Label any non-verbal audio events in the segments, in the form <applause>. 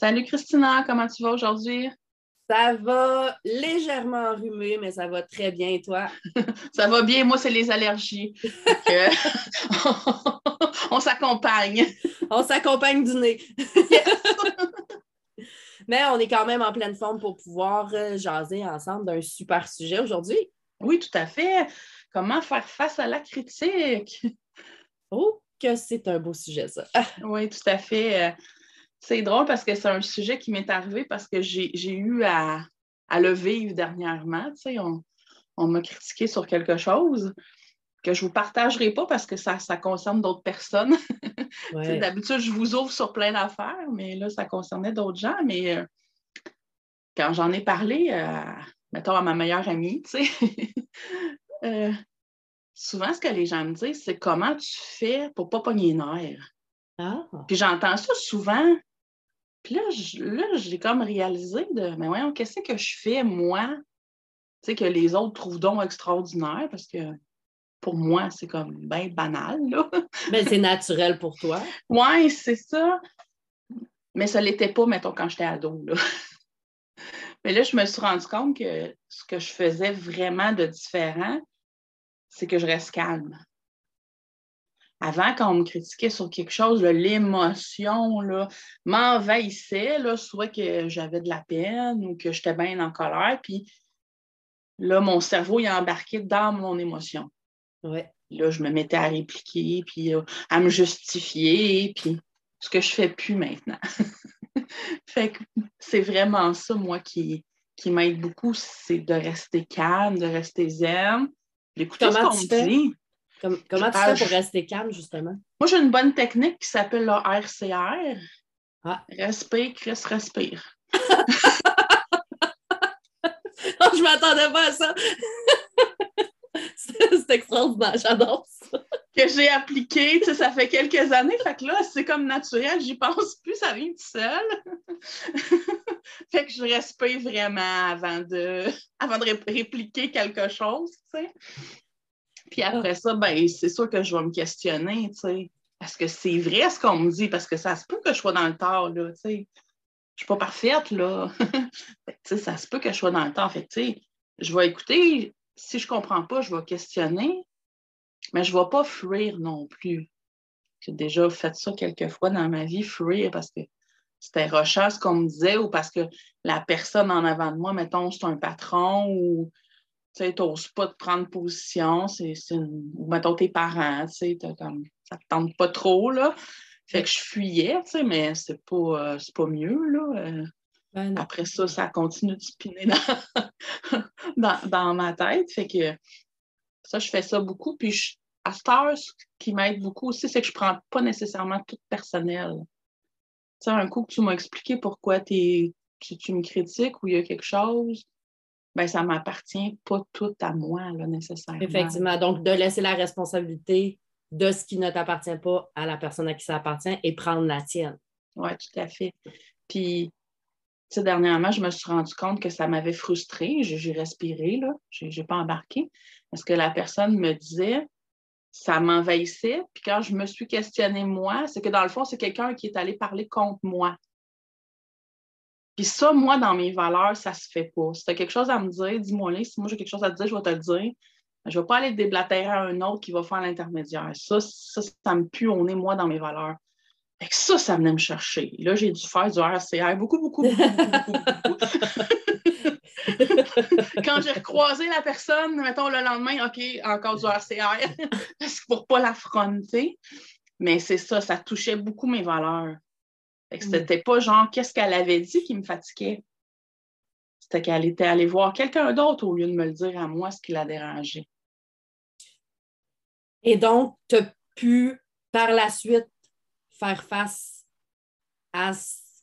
Salut Christina, comment tu vas aujourd'hui? Ça va légèrement enrhumé, mais ça va très bien, et toi? <laughs> ça va bien, moi, c'est les allergies. <laughs> on s'accompagne. On s'accompagne du nez. <laughs> mais on est quand même en pleine forme pour pouvoir euh, jaser ensemble d'un super sujet aujourd'hui. Oui, tout à fait. Comment faire face à la critique? Oh, que c'est un beau sujet, ça. oui, tout à fait. C'est drôle parce que c'est un sujet qui m'est arrivé parce que j'ai eu à, le vivre dernièrement. on, m'a critiqué sur quelque chose que je ne vous partagerai pas parce que ça, ça concerne d'autres personnes. <laughs> D'habitude, je vous ouvre sur plein d'affaires, mais là, ça concernait d'autres gens. Mais euh, quand j'en ai parlé, mettons, à ma meilleure amie, <laughs> euh, souvent, ce que les gens me disent, c'est comment tu fais pour ne pas pogner nerfs. Ah. Puis j'entends ça souvent. Puis là, j'ai comme réalisé de, mais voyons, qu'est-ce que je fais, moi, tu sais, que les autres trouvent donc extraordinaire, parce que pour moi, c'est comme bien banal, là. Mais <laughs> c'est naturel pour toi. Oui, c'est ça. Mais ça ne l'était pas, mettons, quand j'étais ado, là. <laughs> Mais là, je me suis rendu compte que ce que je faisais vraiment de différent, c'est que je reste calme. Avant, quand on me critiquait sur quelque chose, l'émotion m'envahissait, soit que j'avais de la peine ou que j'étais bien en colère. Puis là, mon cerveau il embarqué dans mon émotion. Ouais. Là, je me mettais à répliquer, puis euh, à me justifier, puis ce que je fais plus maintenant. <laughs> fait que c'est vraiment ça, moi, qui, qui m'aide beaucoup, c'est de rester calme, de rester zen, d'écouter ce qu'on me dit comment tu fais pour rester calme, justement? Moi, j'ai une bonne technique qui s'appelle le RCR. Ah. Respire, Chris, respire. <laughs> non, je m'attendais pas à ça. <laughs> c'est extraordinaire, j'adore ça. Que j'ai appliqué, tu sais, ça fait quelques années, fait que là, c'est comme naturel, j'y pense plus, ça vient tout seul. <laughs> fait que je respire vraiment avant de, avant de répliquer quelque chose, tu sais. Puis après ça, ben, c'est sûr que je vais me questionner, tu sais. Est-ce que c'est vrai ce qu'on me dit? Parce que ça se peut que je sois dans le tort, là, tu sais. Je suis pas parfaite, là. <laughs> ça se peut que je sois dans le tort. Fait tu sais, je vais écouter. Si je comprends pas, je vais questionner. Mais je vais pas fuir non plus. J'ai déjà fait ça quelques fois dans ma vie, fuir parce que c'était rochant ce qu'on me disait ou parce que la personne en avant de moi, mettons, c'est un patron ou tu n'oses pas de prendre position, c'est ou mettons tes parents, tu sais, comme, ça ne te tente pas trop, là. Fait que je fuyais, tu sais, mais c'est pas, euh, pas mieux, là. Euh. Ben après ça, ça continue de spinner <laughs> dans, dans, ma tête. Fait que ça, je fais ça beaucoup. Puis à cette heure, ce qui m'aide beaucoup aussi, c'est que je ne prends pas nécessairement tout personnel. Tu sais, un coup que tu m'as expliqué pourquoi tu, tu me critiques ou il y a quelque chose, ben, ça ne m'appartient pas tout à moi, là, nécessairement. Effectivement. Donc, de laisser la responsabilité de ce qui ne t'appartient pas à la personne à qui ça appartient et prendre la tienne. Oui, tout à fait. Puis, tu dernièrement, je me suis rendu compte que ça m'avait frustrée. J'ai respiré, là. Je n'ai pas embarqué. Parce que la personne me disait, ça m'envahissait. Puis quand je me suis questionnée, moi, c'est que dans le fond, c'est quelqu'un qui est allé parler contre moi. Puis ça, moi, dans mes valeurs, ça se fait pas. Si tu as quelque chose à me dire, dis-moi les. Si moi j'ai quelque chose à te dire, je vais te le dire. Je ne vais pas aller déblatérer à un autre qui va faire l'intermédiaire. Ça, ça, ça me pue au nez, moi, dans mes valeurs. Fait que ça, ça venait me chercher. Là, j'ai dû faire du RCR beaucoup, beaucoup, beaucoup, beaucoup, beaucoup. <laughs> Quand j'ai recroisé la personne, mettons le lendemain, OK, encore du RCR, <laughs> parce que pour ne pas l'affronter. Mais c'est ça, ça touchait beaucoup mes valeurs. Mm. C'était pas genre qu'est-ce qu'elle avait dit qui me fatiguait. C'était qu'elle était allée voir quelqu'un d'autre au lieu de me le dire à moi ce qui l'a dérangé. Et donc, tu as pu par la suite faire face à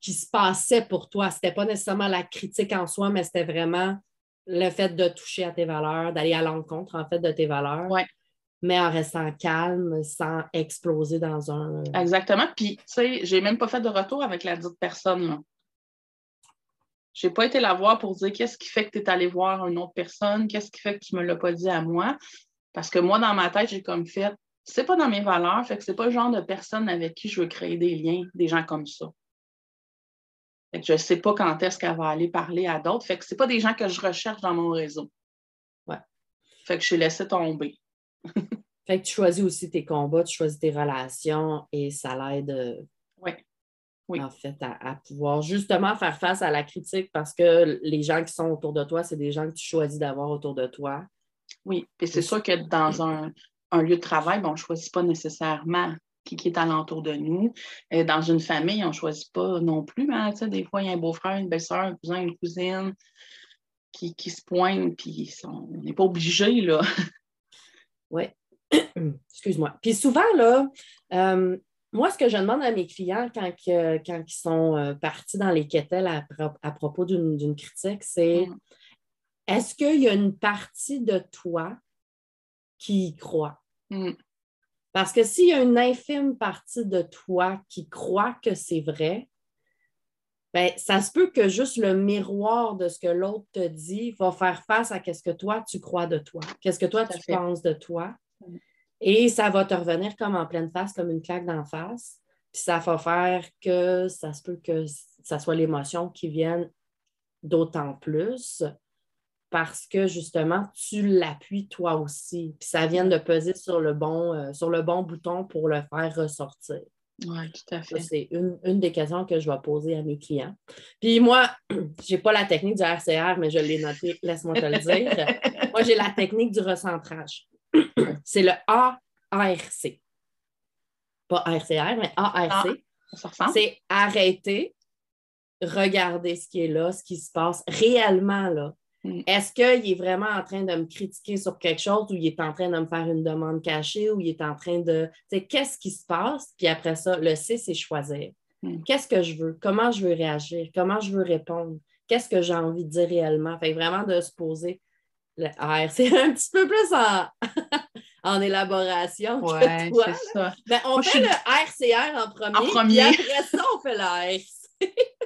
qui se passait pour toi. Ce n'était pas nécessairement la critique en soi, mais c'était vraiment le fait de toucher à tes valeurs, d'aller à l'encontre, en fait, de tes valeurs. Ouais. Mais en restant calme, sans exploser dans un. Exactement. Puis, tu sais, j'ai même pas fait de retour avec la dite personne. Là. J'ai pas été la voir pour dire qu'est-ce qui fait que tu es allé voir une autre personne, qu'est-ce qui fait que tu me l'as pas dit à moi. Parce que moi, dans ma tête, j'ai comme fait, c'est pas dans mes valeurs, fait que c'est pas le genre de personne avec qui je veux créer des liens, des gens comme ça. Fait que je sais pas quand est-ce qu'elle va aller parler à d'autres. Fait que c'est pas des gens que je recherche dans mon réseau. Ouais. Fait que je l'ai laissé tomber. <laughs> fait que tu choisis aussi tes combats, tu choisis tes relations et ça l'aide. euh, Ouais. Oui. En fait, à, à pouvoir justement faire face à la critique parce que les gens qui sont autour de toi, c'est des gens que tu choisis d'avoir autour de toi. Oui. Puis c'est sûr que dans un, un lieu de travail, bon, on ne choisit pas nécessairement qui, qui est alentour de nous. Euh, dans une famille, on ne choisit pas non plus. Hein, tu sais, des fois, il y a un beau-frère, une belle-sœur, un cousin, une cousine qui, qui se poignent, puis on n'est pas obligé, là. Oui. <clears throat> Excuse-moi. Puis souvent, là, euh, moi, ce que je demande à mes clients quand, que- quand ils sont euh, partis dans les quételles à, pro- à propos d'une d'une critique, c'est Mm. est-ce qu'il y a une partie de toi qui y croit? Mm. Parce que s'il y a une infime partie de toi qui croit que c'est vrai, ben, ça se peut que juste le miroir de ce que l'autre te dit va faire face à ce que toi tu crois de toi, qu'est-ce que toi tu penses de toi. Mm. Et ça va te revenir comme en pleine face, comme une claque d'en face. Puis ça va faire que ça se peut que ça soit l'émotion qui vienne d'autant plus parce que justement, tu l'appuies toi aussi. Puis ça vient de peser sur le bon, euh, sur le bon bouton pour le faire ressortir. Oui, tout à fait. C'est une, une des questions que je vais poser à mes clients. Puis moi, <clears throat> je n'ai pas la technique du RCR, mais je l'ai noté, laisse-moi te le dire. <laughs> Moi, j'ai la technique du recentrage. <clears throat> C'est le ARC. Pas RCR, mais ARC. Ressemble? C'est arrêter, regarder ce qui est là, ce qui se passe réellement là. Mm. Est-ce qu'il est vraiment en train de me critiquer sur quelque chose ou il est en train de me faire une demande cachée ou il est en train de. Tu sais, qu'est-ce qui se passe? Puis après ça, le C, c'est choisir. Mm. Qu'est-ce que je veux? Comment je veux réagir? Comment je veux répondre? Qu'est-ce que j'ai envie de dire réellement? Fait que vraiment de se poser le AR. <laughs> C'est un petit peu plus en, <laughs> en élaboration que Ouais, toi. c'est ça. Ben, on Moi, fait le RCR en premier. En premier. Puis après ça, on fait le ARC. <laughs>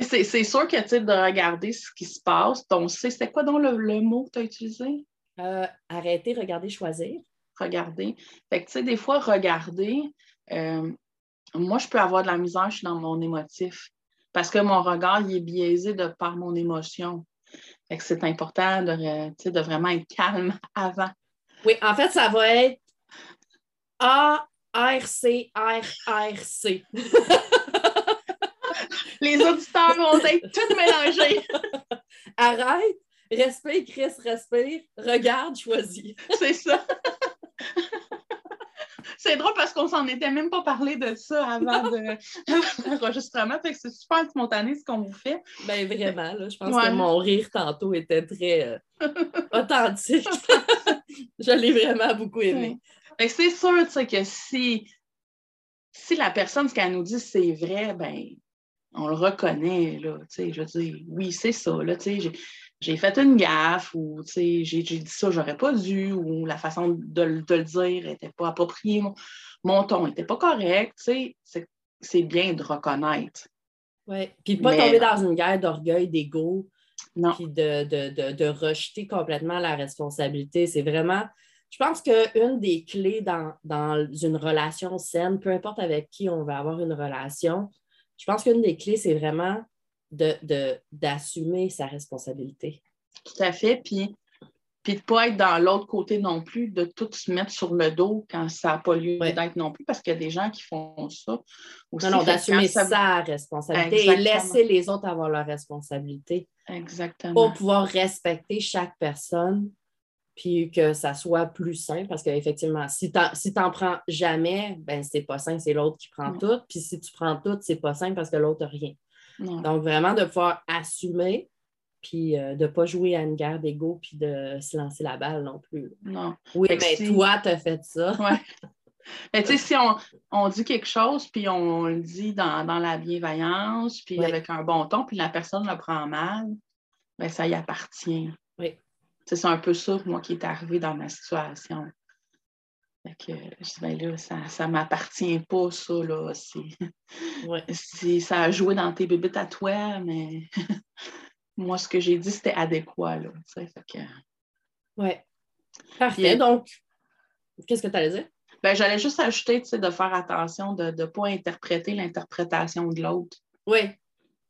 C'est c'est sûr que, tu de regarder ce qui se passe, ton C, c'était quoi donc le, le mot que tu as utilisé? Euh, arrêter, regarder, choisir. regarder. Fait que, tu sais, des fois, regarder, euh, moi, je peux avoir de la misère, je suis dans mon émotif. Parce que mon regard, il est biaisé de par mon émotion. Fait que c'est important de, de vraiment être calme <laughs> avant. Oui, en fait, ça va être A, R, C, R, R, C. <laughs> Les auditeurs vont être tous mélangés. <laughs> Arrête, respire, Chris, respire, regarde, choisis. C'est ça. <laughs> C'est drôle parce qu'on s'en était même pas parlé de ça avant de <laughs> l'enregistrement. C'est super spontané ce qu'on vous fait. Ben vraiment, là, je pense Ouais. que mon rire tantôt était très euh, authentique. je l'ai vraiment beaucoup aimé. Que c'est sûr, que si, si la personne, ce qu'elle nous dit, c'est vrai, ben, on le reconnaît, là, tu sais, je veux dire, oui, c'est ça, là, tu sais, j'ai- fait une gaffe ou, tu sais, j'ai dit ça, j'aurais pas dû, ou la façon de, le- de le dire n'était pas appropriée, mon, mon ton n'était pas correct, tu sais, c'est- bien de reconnaître. Ouais. Puis de pas Mais tomber dans une guerre d'orgueil, d'ego, puis de, de, de, de rejeter complètement la responsabilité. C'est vraiment, je pense qu'une des clés dans, dans une relation saine, peu importe avec qui on va avoir une relation, je pense qu'une des clés, c'est vraiment de, de- d'assumer sa responsabilité. tout à fait, puis puis de ne pas être dans l'autre côté non plus, de tout se mettre sur le dos quand ça n'a pas lieu Ouais. d'être non plus, parce qu'il y a des gens qui font ça aussi. Non, non, d'assumer ça- sa responsabilité et laisser les autres avoir leur responsabilité Exactement. pour pouvoir respecter chaque personne, puis que ça soit plus sain, parce qu'effectivement, si tu si t'en prends jamais, ben c'est pas sain, c'est l'autre qui prend tout, puis si tu prends tout, c'est pas sain parce que l'autre n'a rien. Donc, vraiment de pouvoir assumer, puis euh, de ne pas jouer à une guerre d'ego, puis de se lancer la balle non plus. non. Oui, mais si- toi, tu as fait ça. Ouais. <laughs> Mais tu sais, si on, on, dit quelque chose, puis on le dit dans, dans la bienveillance, puis avec un bon ton, puis la personne le prend mal, ben ça y appartient. Oui. C'est un peu ça, moi, qui est arrivé dans ma situation. Fait que, je dis, ben là, ça ne m'appartient pas, ça, là. Ouais. <laughs> ça a joué dans tes bébites à toi, mais <laughs> moi, ce que j'ai dit, c'était adéquat, là. Fait que... Oui. Parfait. Donc, qu'est-ce que tu allais dire? Ben, j'allais juste ajouter, de faire attention de ne pas interpréter l'interprétation de l'autre. Oui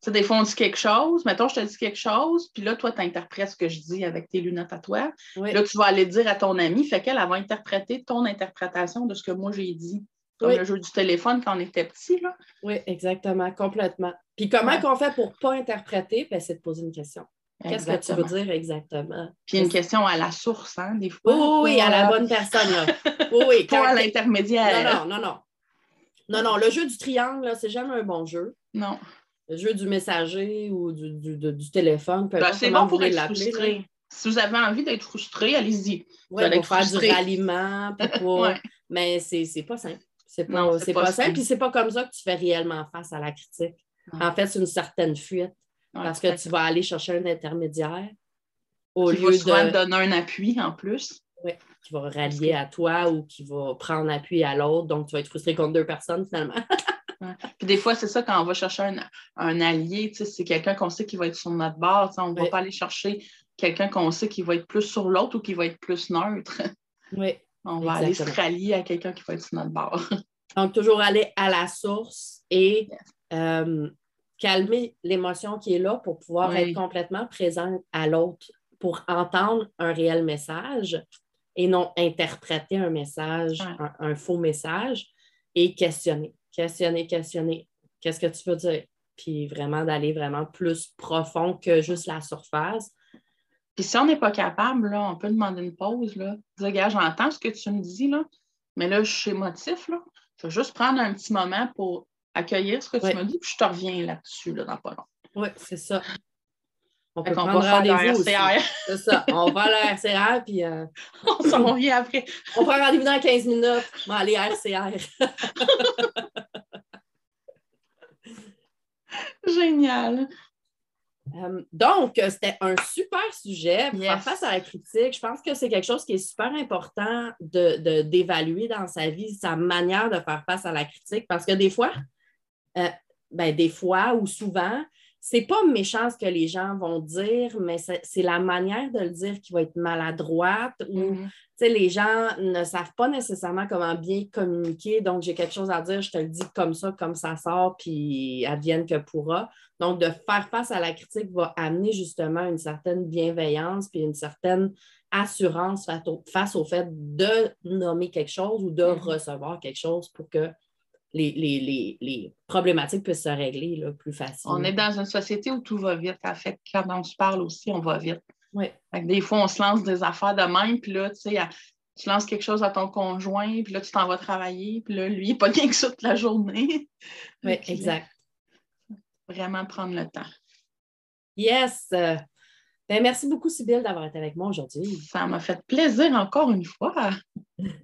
sais, des fois, on dit quelque chose, mettons, je te dis quelque chose, puis là, toi, tu interprètes ce que je dis avec tes lunettes à toi. Là, tu vas aller dire à ton amie, fait qu'elle va interpréter ton interprétation de ce que moi j'ai dit. Comme le jeu du téléphone quand on était petit, là. Oui, exactement, complètement. Puis comment qu'on fait pour ne pas interpréter? Ben, c'est de poser une question. Qu'est-ce que tu veux dire exactement? Puis une question à la source, hein, des fois. Oui, oui, à la bonne personne, là. <laughs> Oui, oui. Pas à l'intermédiaire. Non, non, non, non. Non, non, le jeu du triangle, là, c'est jamais un bon jeu. Non jeu du messager ou du, du, téléphone. Ben, c'est bon pour être frustré. Si vous avez envie d'être frustré, allez-y. Oui, pour faire du ralliement. <laughs> Mais c'est pas simple. C'est pas, c'est pas, simple. Puis c'est pas comme ça que tu fais réellement face à la critique. En fait, c'est une certaine fuite. parce que tu vas aller chercher un intermédiaire au lieu de. donner un appui en plus. Oui, qui va rallier à toi ou qui va prendre appui à l'autre. Donc, tu vas être frustré contre deux personnes finalement. <laughs> Puis des fois, c'est ça, quand on va chercher un, un allié, c'est quelqu'un qu'on sait qui va être sur notre bord. On ne va pas aller chercher quelqu'un qu'on sait qui va être plus sur l'autre ou qui va être plus neutre. <laughs> Oui. On va aller se rallier à quelqu'un qui va être sur notre bord. <laughs> Donc, toujours aller à la source et euh, calmer l'émotion qui est là pour pouvoir être complètement présent à l'autre, pour entendre un réel message et non interpréter un message, un, faux message et questionner questionner, questionner. Qu'est-ce que tu veux dire? Puis vraiment d'aller vraiment plus profond que juste la surface. Puis si on n'est pas capable, là, on peut demander une pause. Là. Dire, gars, j'entends ce que tu me dis, là, mais là, je suis émotif. Là. Je vais juste prendre un petit moment pour accueillir ce que tu me dis, puis je te reviens là-dessus là, dans pas long. Oui, c'est ça. On peut prendre rendez-vous C'est ça. On va à la RCR, puis... Euh, <laughs> on s'en revient après. on prend rendez-vous dans 15 minutes. On va aller à RCR. <laughs> Génial. Euh, donc, c'était un super sujet. Faire face à la critique, je pense que c'est quelque chose qui est super important d'évaluer de, dans sa vie, sa manière de faire face à la critique, parce que des fois, euh, ben, des fois ou souvent, c'est pas méchant ce que les gens vont dire, mais c'est la manière de le dire qui va être maladroite ou mm-hmm. les gens ne savent pas nécessairement comment bien communiquer. Donc, j'ai quelque chose à dire, je te le dis comme ça, comme ça sort, puis advienne que pourra. Donc, de faire face à la critique va amener justement une certaine bienveillance puis une certaine assurance face au, fait de nommer quelque chose ou de mm-hmm. recevoir quelque chose pour que les, problématiques puissent se régler là, plus facilement. On est dans une société où tout va vite. En fait, quand on se parle aussi, on va vite. Oui. des fois, on se lance des affaires de même, puis là, tu sais, tu lances quelque chose à ton conjoint, puis là, tu t'en vas travailler, puis là, lui, il n'est pas bien que ça toute la journée. <laughs> Oui, exact. Vraiment prendre le temps. Yes! Ben, merci beaucoup, Sybille, d'avoir été avec moi aujourd'hui. Ça m'a fait plaisir encore une fois.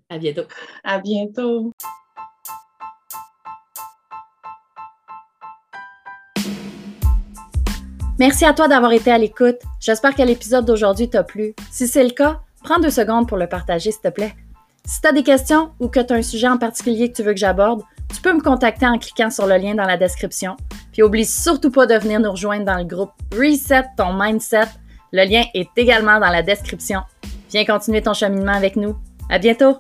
À bientôt. À bientôt. Merci à toi d'avoir été à l'écoute. J'espère que l'épisode d'aujourd'hui t'a plu. Si c'est le cas, prends deux secondes pour le partager, s'il te plaît. Si tu as des questions ou que tu as un sujet en particulier que tu veux que j'aborde, tu peux me contacter en cliquant sur le lien dans la description. Puis oublie surtout pas de venir nous rejoindre dans le groupe Reset ton mindset. Le lien est également dans la description. Viens continuer ton cheminement avec nous. À bientôt!